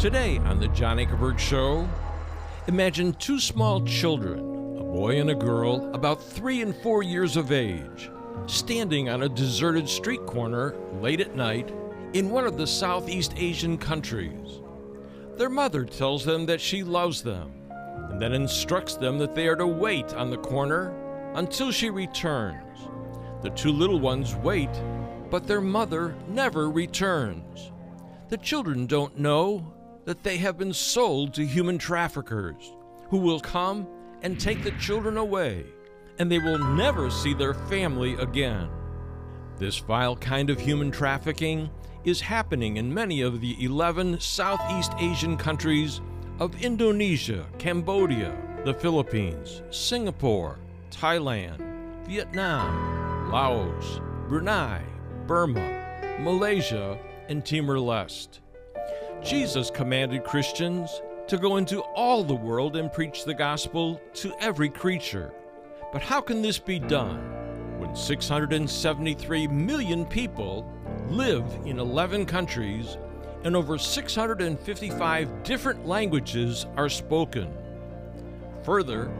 Today on The John Ankerberg Show, imagine two small children, a boy and a girl, about three and four years of age, standing on a deserted street corner late at night in one of the Southeast Asian countries. Their mother tells them that she loves them and then instructs them that they are to wait on the corner until she returns. The two little ones wait, but their mother never returns. The children don't know that they have been sold to human traffickers who will come and take the children away, and they will never see their family again. This vile kind of human trafficking is happening in many of the 11 Southeast Asian countries of Indonesia, Cambodia, the Philippines, Singapore, Thailand, Vietnam, Laos, Brunei, Burma, Malaysia, and Timor Leste. Jesus commanded Christians to go into all the world and preach the gospel to every creature. But how can this be done when 673 million people live in 11 countries and over 655 different languages are spoken? Further,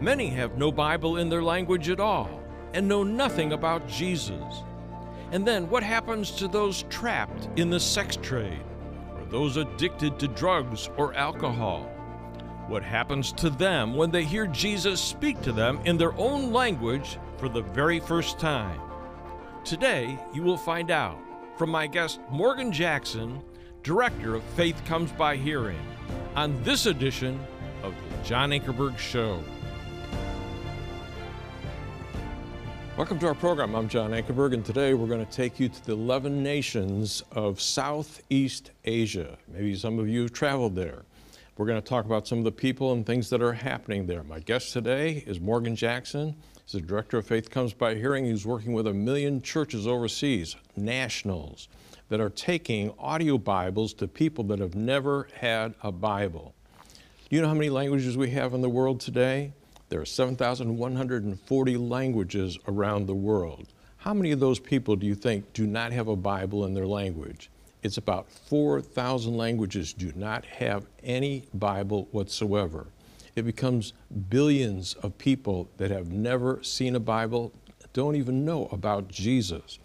many have no Bible in their language at all and know nothing about Jesus. And then what happens to those trapped in the sex trade? Those addicted to drugs or alcohol? What happens to them when they hear Jesus speak to them in their own language for the very first time? Today, you will find out from my guest Morgan Jackson, Director of Faith Comes by Hearing, on this edition of The John Ankerberg Show. Welcome to our program. I'm John Ankerberg, and today we're going to take you to the 11 nations of Southeast Asia. Maybe some of you have traveled there. We're going to talk about some of the people and things that are happening there. My guest today is Morgan Jackson. He's the director of Faith Comes by Hearing. He's working with a million churches overseas, nationals, that are taking audio Bibles to people that have never had a Bible. Do you know how many languages we have in the world today? There are 7,140 languages around the world. How many of those people do you think do not have a Bible in their language? It's about 4,000 languages do not have any Bible whatsoever. It becomes billions of people that have never seen a Bible, don't even know about Jesus.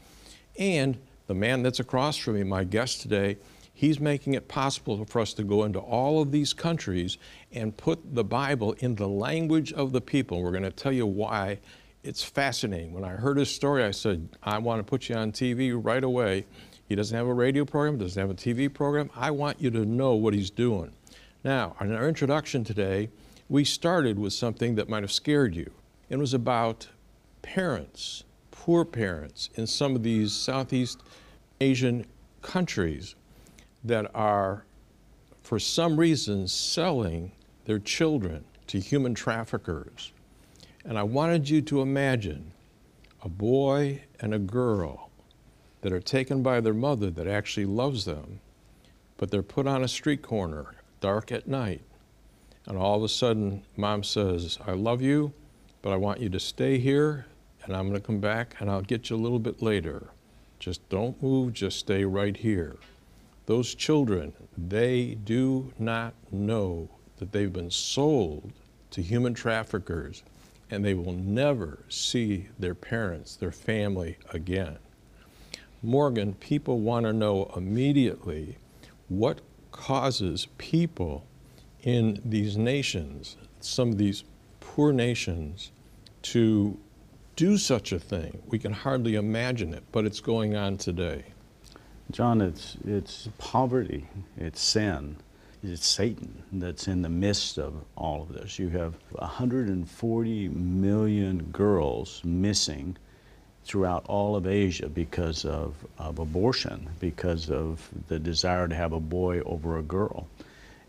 And the man that's across from me, my guest today, He's making it possible for us to go into all of these countries and put the Bible in the language of the people. We're going to tell you why it's fascinating. When I heard his story, I said, I want to put you on TV right away. He doesn't have a radio program, doesn't have a TV program. I want you to know what he's doing. Now, in our introduction today, we started with something that might have scared you. It was about parents, poor parents in some of these Southeast Asian countries that are, for some reason, selling their children to human traffickers. And I wanted you to imagine a boy and a girl that are taken by their mother that actually loves them, but they're put on a street corner, dark at night. And all of a sudden, mom says, I love you, but I want you to stay here, and I'm going to come back and I'll get you a little bit later. Just don't move, just stay right here those children, they do not know that they've been sold to human traffickers and they will never see their parents, their family again. Morgan, people want to know immediately what causes people in these nations, some of these poor nations, to do such a thing. We can hardly imagine it, but it's going on today. John, it's, it's poverty, it's sin, it's Satan that's in the midst of all of this. You have 140 million girls missing throughout all of Asia because of, of abortion, because of the desire to have a boy over a girl.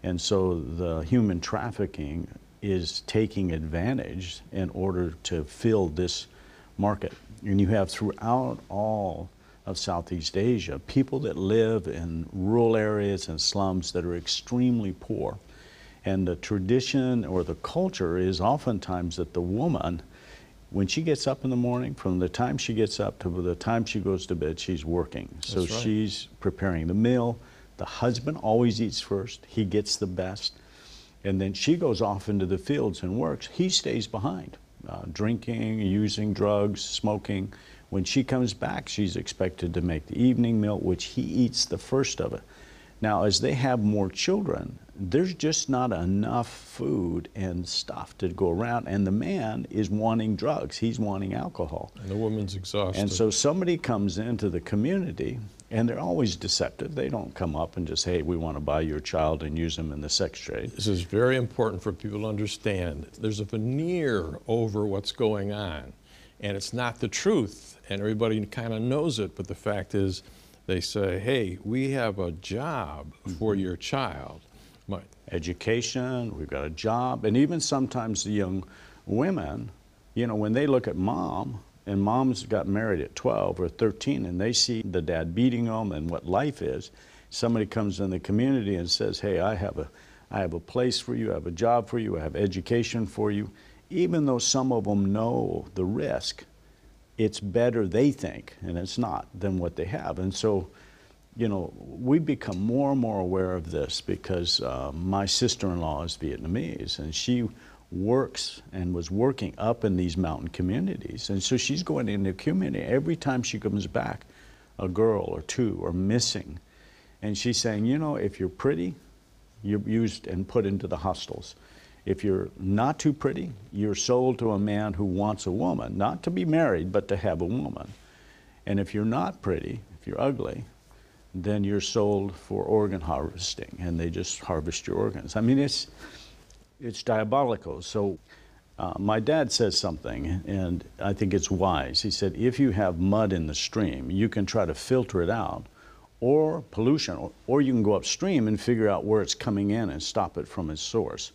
And so the human trafficking is taking advantage in order to fill this market. And you have throughout all of Southeast Asia, people that live in rural areas and slums that are extremely poor. And the tradition or the culture is oftentimes that the woman, when she gets up in the morning, from the time she gets up to the time she goes to bed, she's working. So right. she's preparing the meal, The husband always eats first, he gets the best. And then she goes off into the fields and works. He stays behind, uh, drinking, using drugs, smoking. When she comes back, she's expected to make the evening meal, which he eats the first of it. Now, as they have more children, there's just not enough food and stuff to go around, and the man is wanting drugs. He's wanting alcohol. And the woman's exhausted. And so somebody comes into the community, and they're always deceptive. They don't come up and just, hey, we want to buy your child and use them in the sex trade. This is very important for people to understand. There's a veneer over what's going on, and it's not the truth, and everybody kind of knows it, but the fact is, they say, hey, we have a job for Mm-hmm. your child. My, education, we've got a job, and even sometimes the young women, you know, when they look at mom, and mom's got married at 12 or 13, and they see the dad beating them and what life is, somebody comes in the community and says, hey, I have a, I have a place for you, I have a job for you, I have education for you, even though some of them know the risk, it's better they think, and it's not, than what they have. And so, you know, we become more and more aware of this because uh, my sister-in-law is Vietnamese, and she works and was working up in these mountain communities. And so she's going into the community. Every time she comes back, a girl or two are missing. And she's saying, you know, if you're pretty, you're used and put into the hostels. If you're not too pretty, you're sold to a man who wants a woman, not to be married, but to have a woman. And if you're not pretty, if you're ugly, then you're sold for organ harvesting, and they just harvest your organs. I mean, it's it's diabolical. So, uh, my dad says something, and I think it's wise. He said, if you have mud in the stream, you can try to filter it out, or pollution, or, or you can go upstream and figure out where it's coming in and stop it from its source.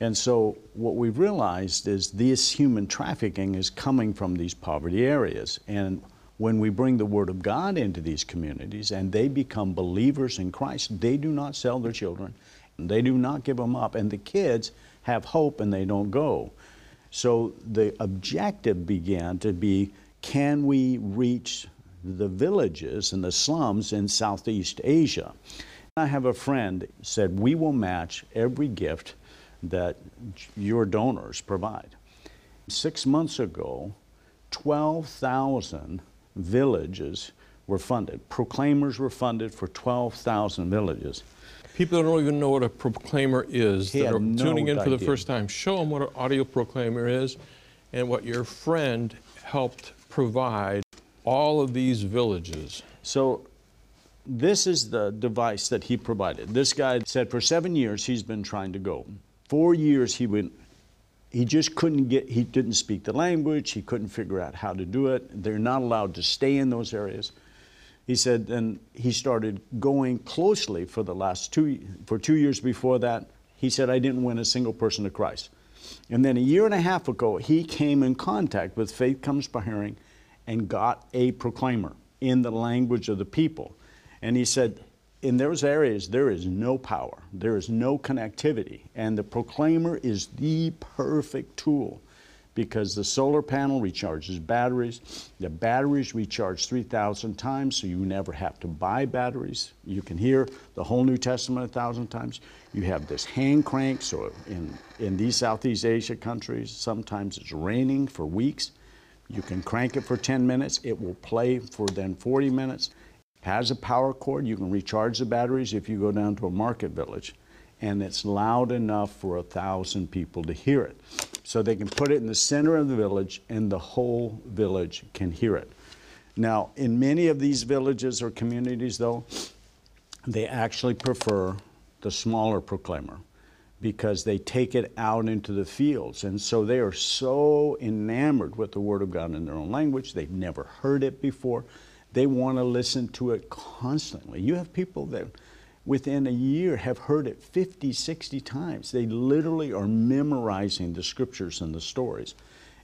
And so, what we've realized is this human trafficking is coming from these poverty areas. And when we bring the Word of God into these communities and they become believers in Christ, they do not sell their children, they do not give them up, and the kids have hope and they don't go. So, the objective began to be can we reach the villages and the slums in Southeast Asia? I have a friend said, We will match every gift that your donors provide. Six months ago, 12,000 villages were funded. Proclaimers were funded for 12,000 villages. people don't even know what a proclaimer is He that are no tuning in for the idea. first time. Show them what an audio proclaimer is and what your friend helped provide all of these villages. So, this is the device that he provided. This guy said for seven years he's been trying to go. Four years he went, he just couldn't get, he didn't speak the language, he couldn't figure out how to do it. They're not allowed to stay in those areas. He said, and he started going closely for the last two, for two years before that. He said, I didn't win a single person to Christ. And then a year and a half ago, he came in contact with Faith Comes by Hearing and got a proclaimer in the language of the people. And he said, in those areas, there is no power, there is no connectivity, and the proclaimer is the perfect tool because the solar panel recharges batteries. The batteries recharge 3,000 times, so you never have to buy batteries. You can hear the whole New Testament a thousand times. You have this hand crank, so in, in these Southeast Asia countries, sometimes it's raining for weeks. You can crank it for 10 minutes, it will play for then 40 minutes. Has a power cord, you can recharge the batteries if you go down to a market village. And it's loud enough for a thousand people to hear it. So they can put it in the center of the village and the whole village can hear it. Now, in many of these villages or communities, though, they actually prefer the smaller proclaimer because they take it out into the fields. And so they are so enamored with the Word of God in their own language, they've never heard it before. They want to listen to it constantly. You have people that within a year have heard it 50, 60 times. They literally are memorizing the scriptures and the stories.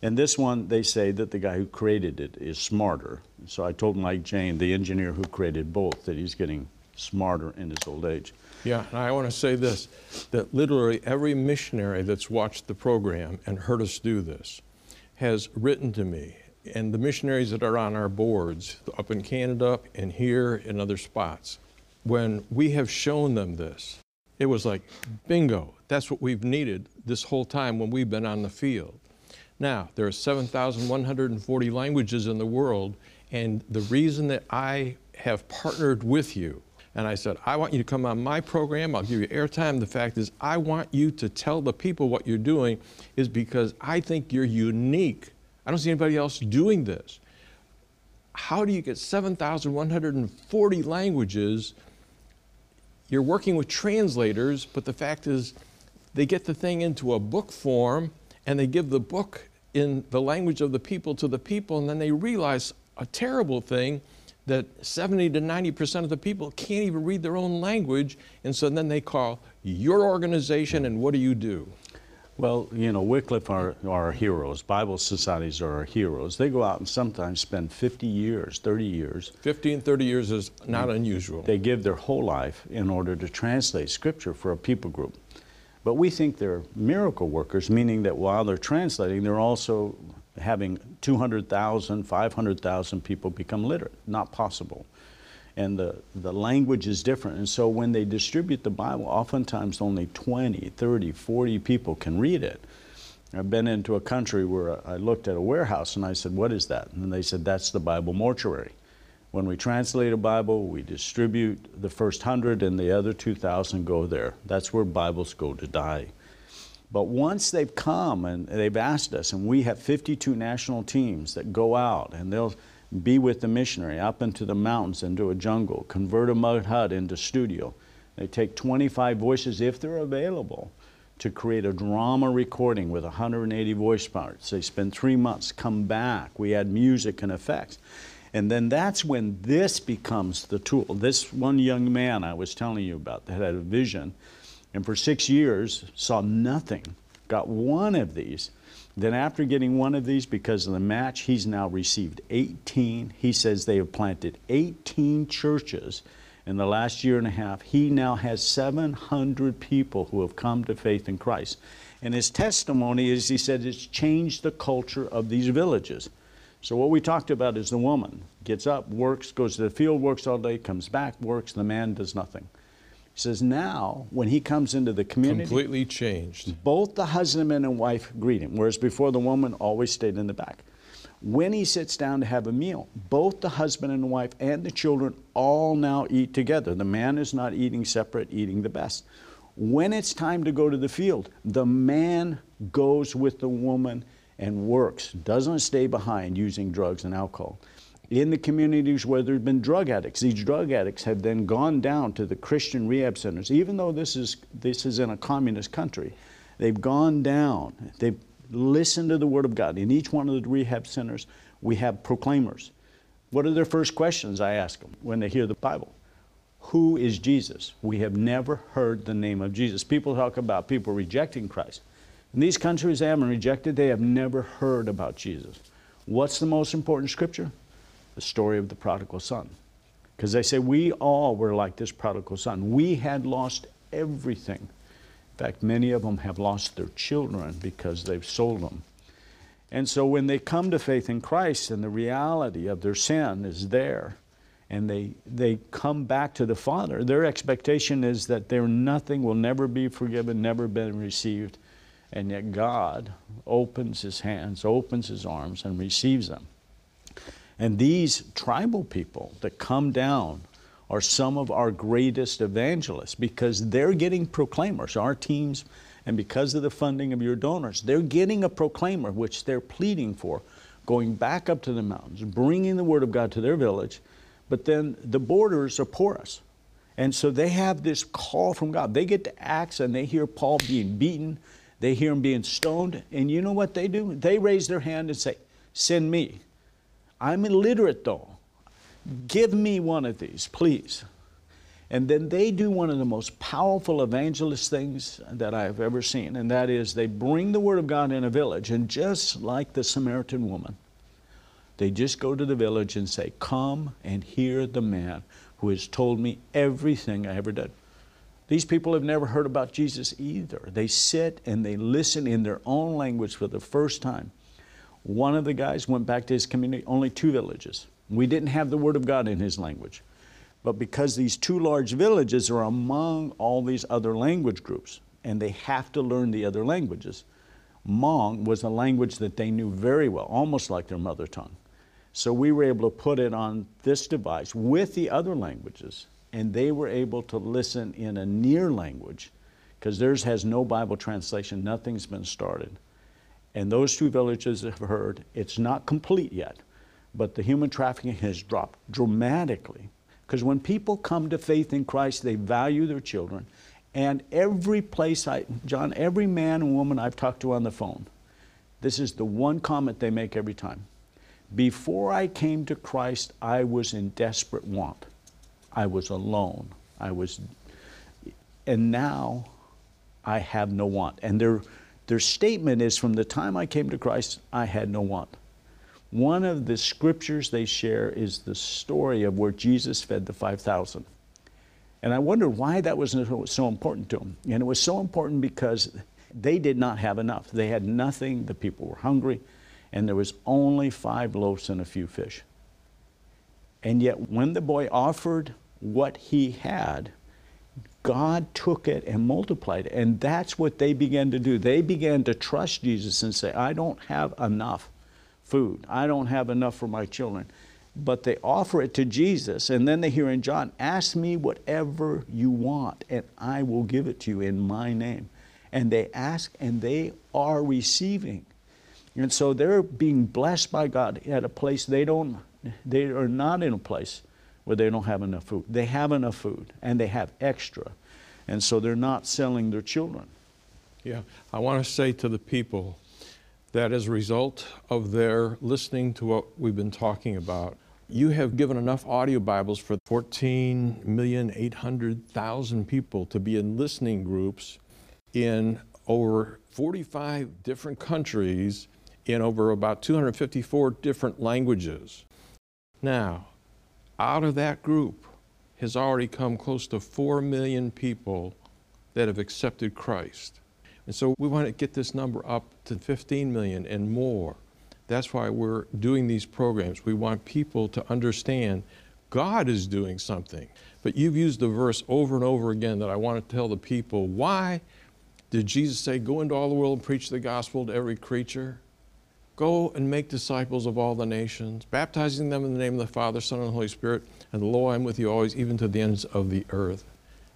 And this one, they say that the guy who created it is smarter. So I told Mike Jane, the engineer who created both, that he's getting smarter in his old age. Yeah, and I want to say this that literally every missionary that's watched the program and heard us do this has written to me. And the missionaries that are on our boards up in Canada and here in other spots, when we have shown them this, it was like, bingo, that's what we've needed this whole time when we've been on the field. Now, there are 7,140 languages in the world, and the reason that I have partnered with you, and I said, I want you to come on my program, I'll give you airtime. The fact is, I want you to tell the people what you're doing, is because I think you're unique. I don't see anybody else doing this. How do you get 7,140 languages? You're working with translators, but the fact is, they get the thing into a book form and they give the book in the language of the people to the people, and then they realize a terrible thing that 70 to 90% of the people can't even read their own language, and so then they call your organization, and what do you do? Well, you know, Wycliffe are, are our heroes. Bible societies are our heroes. They go out and sometimes spend 50 years, 30 years. 15, 30 years is not unusual. They give their whole life in order to translate Scripture for a people group. But we think they're miracle workers, meaning that while they're translating, they're also having 200,000, 500,000 people become literate. Not possible. And the, the language is different. And so when they distribute the Bible, oftentimes only 20, 30, 40 people can read it. I've been into a country where I looked at a warehouse and I said, What is that? And they said, That's the Bible mortuary. When we translate a Bible, we distribute the first hundred and the other 2,000 go there. That's where Bibles go to die. But once they've come and they've asked us, and we have 52 national teams that go out and they'll be with the missionary up into the mountains, into a jungle, convert a mud hut into studio. They take 25 voices if they're available to create a drama recording with 180 voice parts. They spend three months, come back. We add music and effects. And then that's when this becomes the tool. This one young man I was telling you about that had a vision and for six years saw nothing, got one of these. Then, after getting one of these because of the match, he's now received 18. He says they have planted 18 churches in the last year and a half. He now has 700 people who have come to faith in Christ. And his testimony is he said it's changed the culture of these villages. So, what we talked about is the woman gets up, works, goes to the field, works all day, comes back, works, the man does nothing. Says now, when he comes into the community, Completely changed. both the husband and wife greet him, whereas before the woman always stayed in the back. When he sits down to have a meal, both the husband and wife and the children all now eat together. The man is not eating separate, eating the best. When it's time to go to the field, the man goes with the woman and works, doesn't stay behind using drugs and alcohol in the communities where there have been drug addicts. These drug addicts have then gone down to the Christian rehab centers, even though this is, this is in a communist country. They've gone down, they've listened to the Word of God. In each one of the rehab centers, we have proclaimers. What are their first questions I ask them when they hear the Bible? Who is Jesus? We have never heard the name of Jesus. People talk about people rejecting Christ. In these countries they haven't rejected, they have never heard about Jesus. What's the most important scripture? The story of the prodigal son. Because they say we all were like this prodigal son. We had lost everything. In fact, many of them have lost their children because they've sold them. And so when they come to faith in Christ and the reality of their sin is there, and they, they come back to the Father, their expectation is that their nothing will never be forgiven, never been received. And yet God opens his hands, opens his arms, and receives them. And these tribal people that come down are some of our greatest evangelists because they're getting proclaimers, our teams, and because of the funding of your donors, they're getting a proclaimer, which they're pleading for, going back up to the mountains, bringing the Word of God to their village. But then the borders are porous. And so they have this call from God. They get to Acts and they hear Paul being beaten, they hear him being stoned, and you know what they do? They raise their hand and say, Send me. I'm illiterate though. Give me one of these, please. And then they do one of the most powerful evangelist things that I've ever seen, and that is they bring the Word of God in a village, and just like the Samaritan woman, they just go to the village and say, Come and hear the man who has told me everything I ever did. These people have never heard about Jesus either. They sit and they listen in their own language for the first time. One of the guys went back to his community, only two villages. We didn't have the Word of God in his language. But because these two large villages are among all these other language groups, and they have to learn the other languages, Hmong was a language that they knew very well, almost like their mother tongue. So we were able to put it on this device with the other languages, and they were able to listen in a near language because theirs has no Bible translation, nothing's been started. And those two villages have heard it's not complete yet, but the human trafficking has dropped dramatically. Because when people come to faith in Christ, they value their children. And every place I, John, every man and woman I've talked to on the phone, this is the one comment they make every time. Before I came to Christ, I was in desperate want. I was alone. I was, and now I have no want. And their, their statement is from the time I came to Christ, I had no want. One of the scriptures they share is the story of where Jesus fed the 5,000. And I wondered why that was so important to them. And it was so important because they did not have enough. They had nothing, the people were hungry, and there was only five loaves and a few fish. And yet, when the boy offered what he had, God took it and multiplied it. And that's what they began to do. They began to trust Jesus and say, I don't have enough food, I don't have enough for my children but they offer it to Jesus. And then they hear in John, Ask me whatever you want, and I will give it to you in my name. And they ask, and they are receiving. And so they're being blessed by God at a place they don't, they are not in a place where they don't have enough food. They have enough food, and they have extra. And so they're not selling their children. Yeah, I want to say to the people, that as a result of their listening to what we've been talking about, you have given enough audio Bibles for 14,800,000 people to be in listening groups in over 45 different countries in over about 254 different languages. Now, out of that group has already come close to 4 million people that have accepted Christ. And so we want to get this number up to 15 million and more. That's why we're doing these programs. We want people to understand God is doing something. But you've used the verse over and over again that I want to tell the people why did Jesus say, Go into all the world and preach the gospel to every creature? Go and make disciples of all the nations, baptizing them in the name of the Father, Son, and Holy Spirit, and lo, I'm with you always, even to the ends of the earth.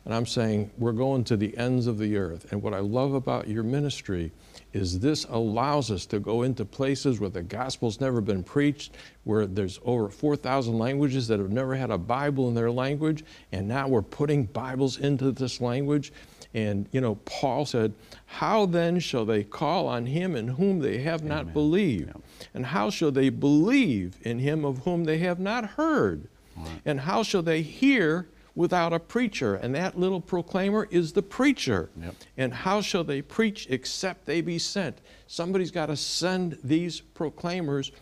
And I'm saying we're going to the ends of the earth. And what I love about your ministry is this allows us to go into places where the gospel's never been preached, where there's over 4,000 languages that have never had a Bible in their language, and now we're putting Bibles into this language. And, you know, Paul said, How then shall they call on him in whom they have Amen. not believed? Yeah. And how shall they believe in him of whom they have not heard? Right. And how shall they hear without a preacher. And that little proclaimer is the preacher. Yep. And how shall they preach except they be sent? Somebody's got to send these proclaimers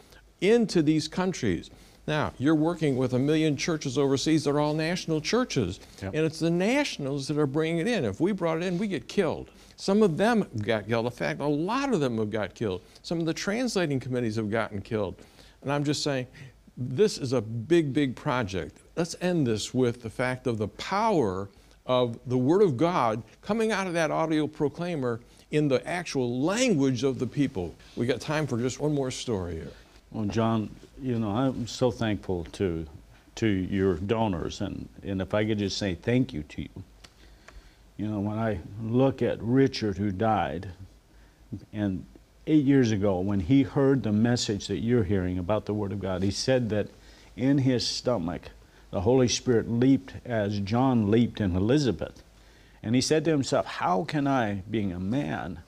into these countries. Now, you're working with a million churches overseas. They're all national churches. Yep. And it's the nationals that are bringing it in. If we brought it in, we get killed. Some of them got killed. In fact, a lot of them have got killed. Some of the translating committees have gotten killed. And I'm just saying, this is a big, big project. Let's end this with the fact of the power of the Word of God coming out of that audio proclaimer in the actual language of the people. We got time for just one more story here. Well, John, you know, I'm so thankful to to your donors, and, and if I could just say thank you to you. You know, when I look at Richard who died, and eight years ago when he heard the message that you're hearing about the Word of God. He said that in his stomach, the Holy Spirit leaped as John leaped in Elizabeth. And he said to himself, How can I, being a man,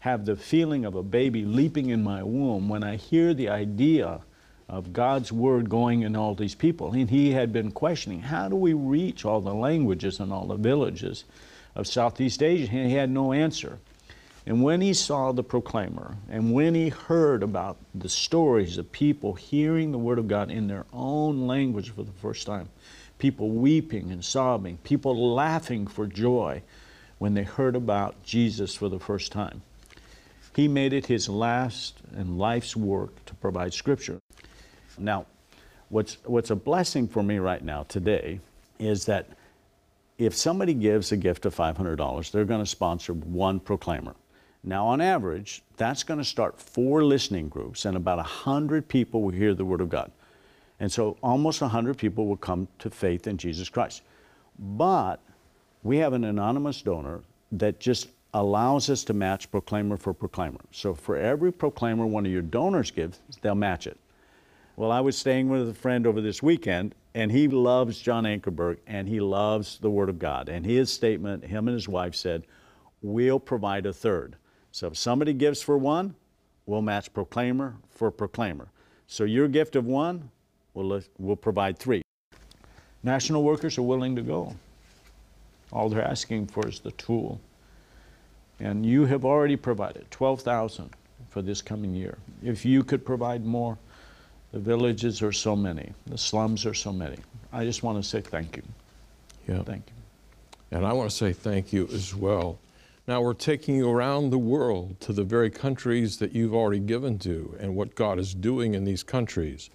have the feeling of a baby leaping in my womb when I hear the idea of God's Word going in all these people? And he had been questioning, How do we reach all the languages and all the villages of Southeast Asia? And he had no answer. And when he saw the proclaimer, and when he heard about the stories of people hearing the Word of God in their own language for the first time, people weeping and sobbing, people laughing for joy when they heard about Jesus for the first time, he made it his last and life's work to provide Scripture. Now, what's, what's a blessing for me right now today is that if somebody gives a gift of $500, they're going to sponsor one proclaimer. Now, on average, that's going to start four listening groups, and about 100 people will hear the Word of God. And so almost 100 people will come to faith in Jesus Christ. But we have an anonymous donor that just allows us to match proclaimer for proclaimer. So for every proclaimer one of your donors gives, they'll match it. Well, I was staying with a friend over this weekend, and he loves John Ankerberg and he loves the Word of God. And his statement, him and his wife said, We'll provide a third. So if somebody gives for one, we'll match proclaimer for proclaimer. So your gift of one, we'll, we'll provide three. National workers are willing to go. All they're asking for is the tool. And you have already provided 12,000 for this coming year. If you could provide more, the villages are so many, the slums are so many. I just want to say thank you. Yeah. Thank you. And I want to say thank you as well. Now we're taking you around the world to the very countries that you've already given to and what God is doing in these countries.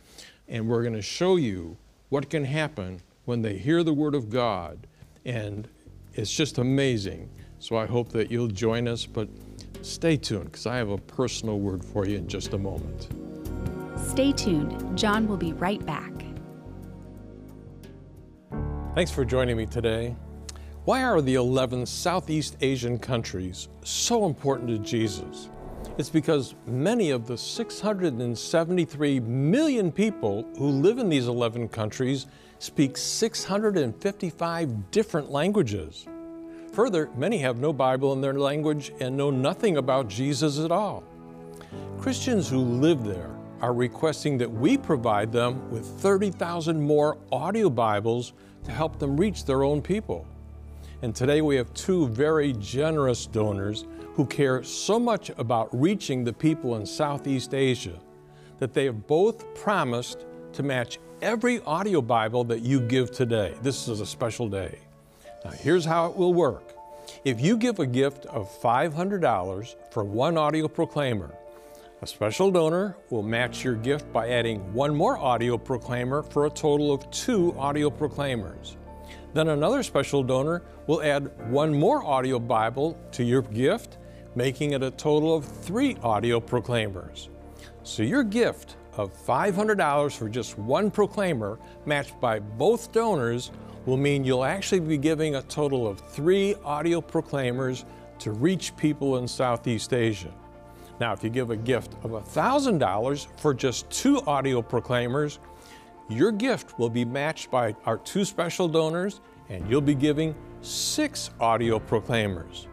And we're going to show you what can happen when they hear the Word of God. And it's just amazing. So I hope that you'll join us, but stay tuned because I have a personal word for you in just a moment. Stay tuned. John will be right back. Thanks for joining me today. Why are the 11 Southeast Asian countries so important to Jesus? It's because many of the 673 million people who live in these 11 countries speak 655 different languages. Further, many have no Bible in their language and know nothing about Jesus at all. Christians who live there are requesting that we provide them with 30,000 more audio Bibles to help them reach their own people. And today we have two very generous donors who care so much about reaching the people in Southeast Asia that they have both promised to match every audio Bible that you give today. This is a special day. Now, here's how it will work. If you give a gift of $500 for one audio proclaimer, a special donor will match your gift by adding one more audio proclaimer for a total of two audio proclaimers. Then another special donor will add one more audio Bible to your gift, making it a total of three audio proclaimers. So your gift of $500 for just one proclaimer, matched by both donors, will mean you'll actually be giving a total of three audio proclaimers to reach people in Southeast Asia. Now, if you give a gift of $1,000 for just two audio proclaimers, your gift will be matched by our two special donors, and you'll be giving six audio proclaimers.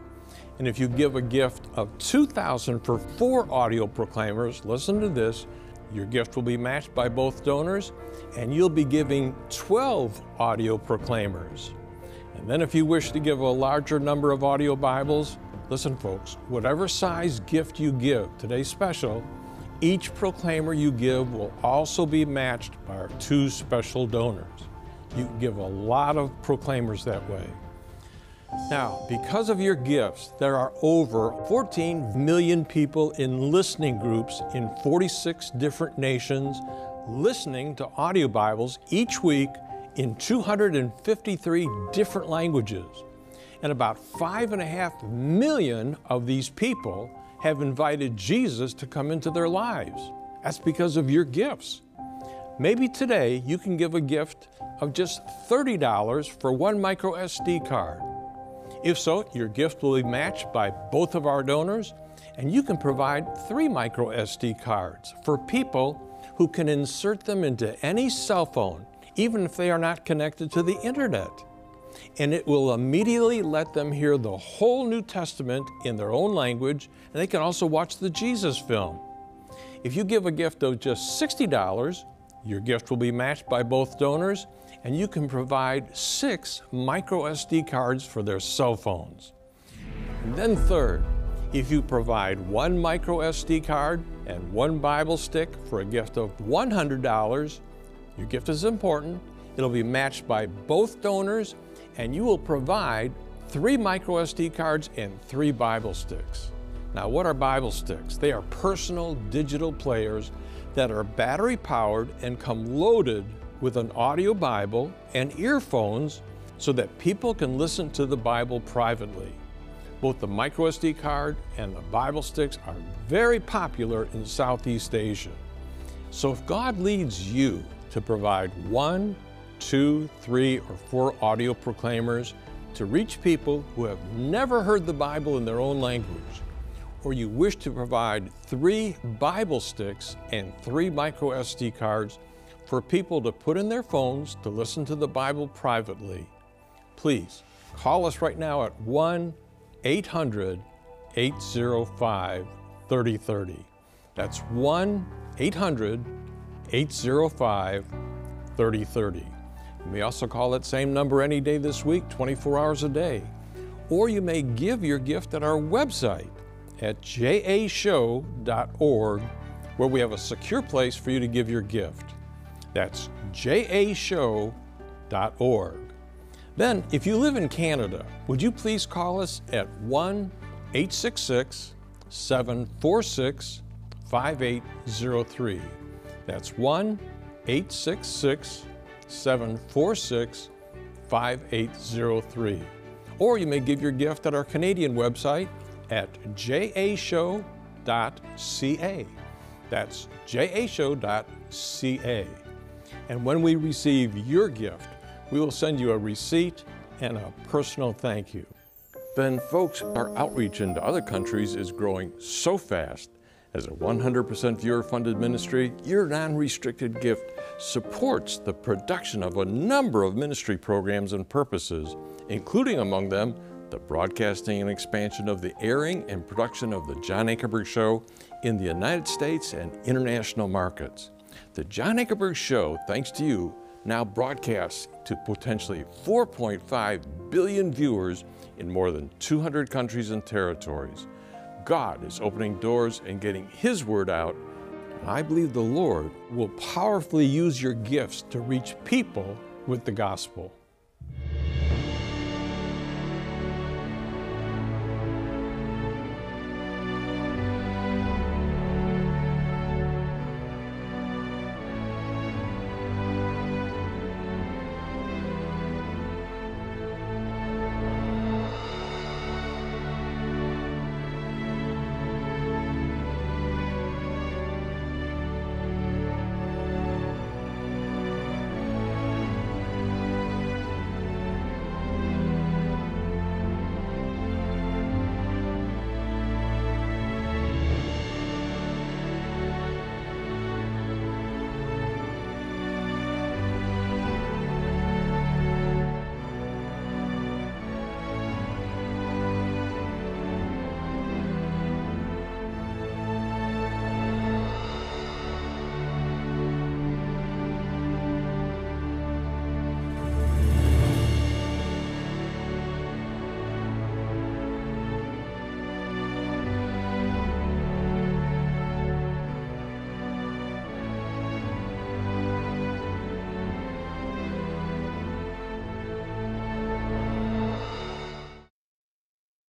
And if you give a gift of 2000 for four audio proclaimers, listen to this, your gift will be matched by both donors, and you'll be giving 12 audio proclaimers. And then if you wish to give a larger number of audio Bibles, listen folks, whatever size gift you give, today's special, each proclaimer you give will also be matched by our two special donors. You give a lot of proclaimers that way. Now, because of your gifts, there are over 14 million people in listening groups in 46 different nations listening to audio Bibles each week in 253 different languages. And about five and a half million of these people have invited Jesus to come into their lives. That's because of your gifts. Maybe today you can give a gift of just $30 for one micro SD card. If so, your gift will be matched by both of our donors, and you can provide three micro SD cards for people who can insert them into any cell phone, even if they are not connected to the internet. And it will immediately let them hear the whole New Testament in their own language, and they can also watch the Jesus film. If you give a gift of just $60, your gift will be matched by both donors, and you can provide six micro SD cards for their cell phones. And then, third, if you provide one micro SD card and one Bible stick for a gift of $100, your gift is important. It'll be matched by both donors, and you will provide three micro SD cards and three Bible sticks. Now, what are Bible sticks? They are personal digital players that are battery powered and come loaded with an audio Bible and earphones so that people can listen to the Bible privately. Both the microSD card and the Bible sticks are very popular in Southeast Asia. So if God leads you to provide one, two, three, or four audio proclaimers to reach people who have never heard the Bible in their own language, or you wish to provide three Bible sticks and three micro SD cards for people to put in their phones to listen to the Bible privately, please call us right now at 1 800 805 3030. That's 1 800 805 3030. You may also call that same number any day this week, 24 hours a day. Or you may give your gift at our website at jashow.org, where we have a secure place for you to give your gift. That's jashow.org. Then, if you live in Canada, would you please call us at 1 866 746 5803. That's 1 866 746 5803. Or you may give your gift at our Canadian website at jashow.ca. That's jashow.ca. And when we receive your gift, we will send you a receipt and a personal thank you. Then, folks, our outreach into other countries is growing so fast. As a 100% viewer funded ministry, your non restricted gift supports the production of a number of ministry programs and purposes, including among them the broadcasting and expansion of the airing and production of The John Ankerberg Show in the United States and international markets. The John Ankerberg Show, thanks to you, now broadcasts to potentially 4.5 billion viewers in more than 200 countries and territories. God is opening doors and getting His word out. I believe the Lord will powerfully use your gifts to reach people with the gospel.